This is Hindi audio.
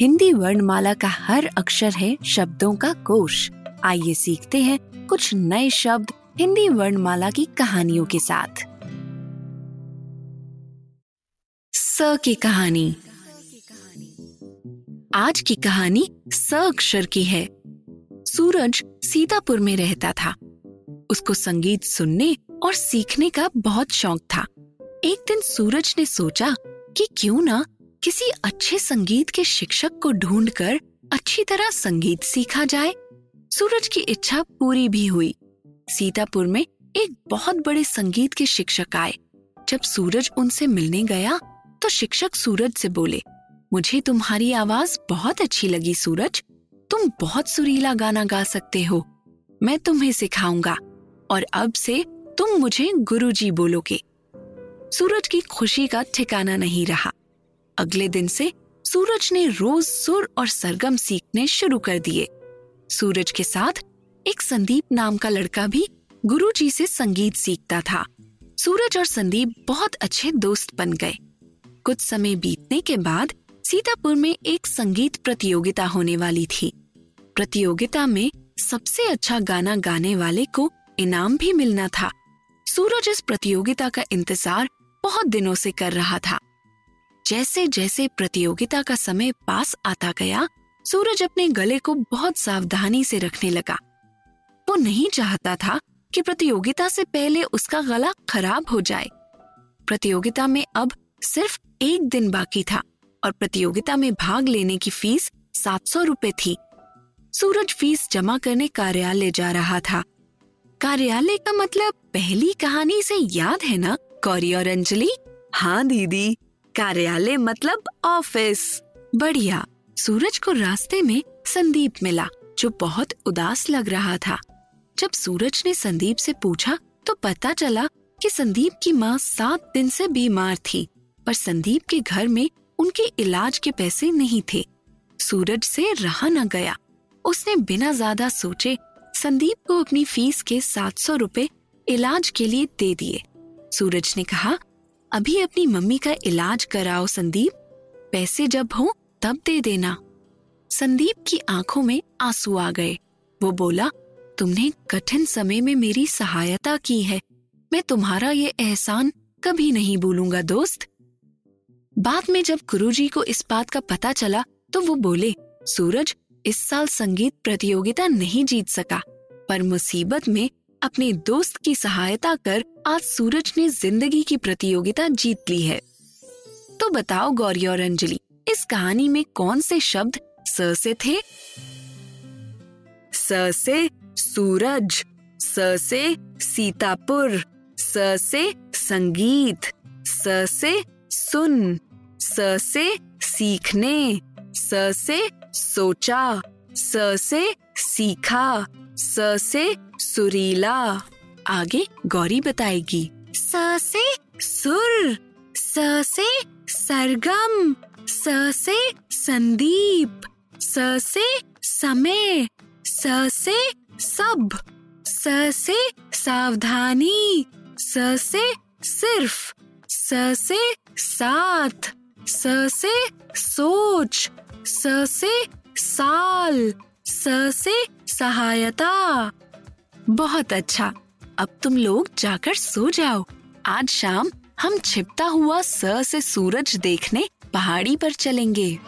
हिंदी वर्णमाला का हर अक्षर है शब्दों का कोश। आइए सीखते हैं कुछ नए शब्द हिंदी वर्णमाला की कहानियों के साथ। स की कहानी। आज की कहानी स अक्षर की है। सूरज सीतापुर में रहता था। उसको संगीत सुनने और सीखने का बहुत शौक था। एक दिन सूरज ने सोचा कि क्यों ना किसी अच्छे संगीत के शिक्षक को ढूंढकर अच्छी तरह संगीत सीखा जाए। सूरज की इच्छा पूरी भी हुई। सीतापुर में एक बहुत बड़े संगीत के शिक्षक आए। जब सूरज उनसे मिलने गया तो शिक्षक सूरज से बोले, मुझे तुम्हारी आवाज़ बहुत अच्छी लगी सूरज। तुम बहुत सुरीला गाना गा सकते हो। मैं तुम्हें सिखाऊँगा। और अब से तुम मुझे गुरुजी बोलोगे। सूरज की खुशी का ठिकाना नहीं रहा। अगले दिन से सूरज ने रोज सुर और सरगम सीखने शुरू कर दिए। सूरज के साथ एक संदीप नाम का लड़का भी गुरुजी से संगीत सीखता था। सूरज और संदीप बहुत अच्छे दोस्त बन गए। कुछ समय बीतने के बाद सीतापुर में एक संगीत प्रतियोगिता होने वाली थी। प्रतियोगिता में सबसे अच्छा गाना गाने वाले को इनाम भी मिलना था। सूरज इस प्रतियोगिता का इंतज़ार बहुत दिनों से कर रहा था। जैसे जैसे प्रतियोगिता का समय पास आता गया, सूरज अपने गले को बहुत सावधानी से रखने लगा। वो नहीं चाहता था कि प्रतियोगिता से पहले उसका गला खराब हो जाए। प्रतियोगिता में अब सिर्फ़ एक दिन बाकी था और प्रतियोगिता में भाग लेने की फ़ीस सात सौ रुपए थी। सूरज फ़ीस जमा करने कार्यालय जा रहा था। कार्यालय का मतलब पहली कहानी से याद है ना गौरी और अंजलि? हाँ दीदी, कार्यालय मतलब ऑफ़िस। बढ़िया, सूरज को रास्ते में संदीप मिला, जो बहुत उदास लग रहा था। जब सूरज ने संदीप से पूछा तो पता चला कि संदीप की माँ सात दिन से बीमार थी, पर संदीप के घर में उनके इलाज के पैसे नहीं थे। सूरज से रहा न गया। उसने बिना ज़्यादा सोचे संदीप को अपनी फ़ीस के सात सौ रुपए इलाज के लिए दे दिए। सूरज ने कहा, अभी अपनी मम्मी का इलाज कराओ संदीप। पैसे जब हो, तब दे देना। संदीप की आँखों में आँसू आ गए। वो बोला, तुमने कठिन समय में मेरी सहायता की है। मैं तुम्हारा ये एहसान कभी नहीं भूलूँगा, दोस्त। बाद में जब गुरुजी को इस बात का पता चला तो वो बोले, सूरज इस साल संगीत प्रतियोगिता नहीं जीत सका, पर मुसीबत में अपने दोस्त की सहायता कर आज सूरज ने ज़िंदगी की प्रतियोगिता जीत ली है। तो बताओ गौरी और अंजलि, इस कहानी में कौन से शब्द स से थे? स से सूरज, स से सीतापुर, स से संगीत, स से सुन, स से सीखने स से सोचा स से सीखा स से सुरीला आगे गौरी बताएगी स से सुर स से सरगम स से संदीप स से समय स से सब स से सावधानी स से सिर्फ़ स से साथ स से सोच स से साल, स से सहायता। बहुत अच्छा। अब तुम लोग जाकर सो जाओ। आज शाम हम छिपता हुआ स से सूरज देखने पहाड़ी पर चलेंगे।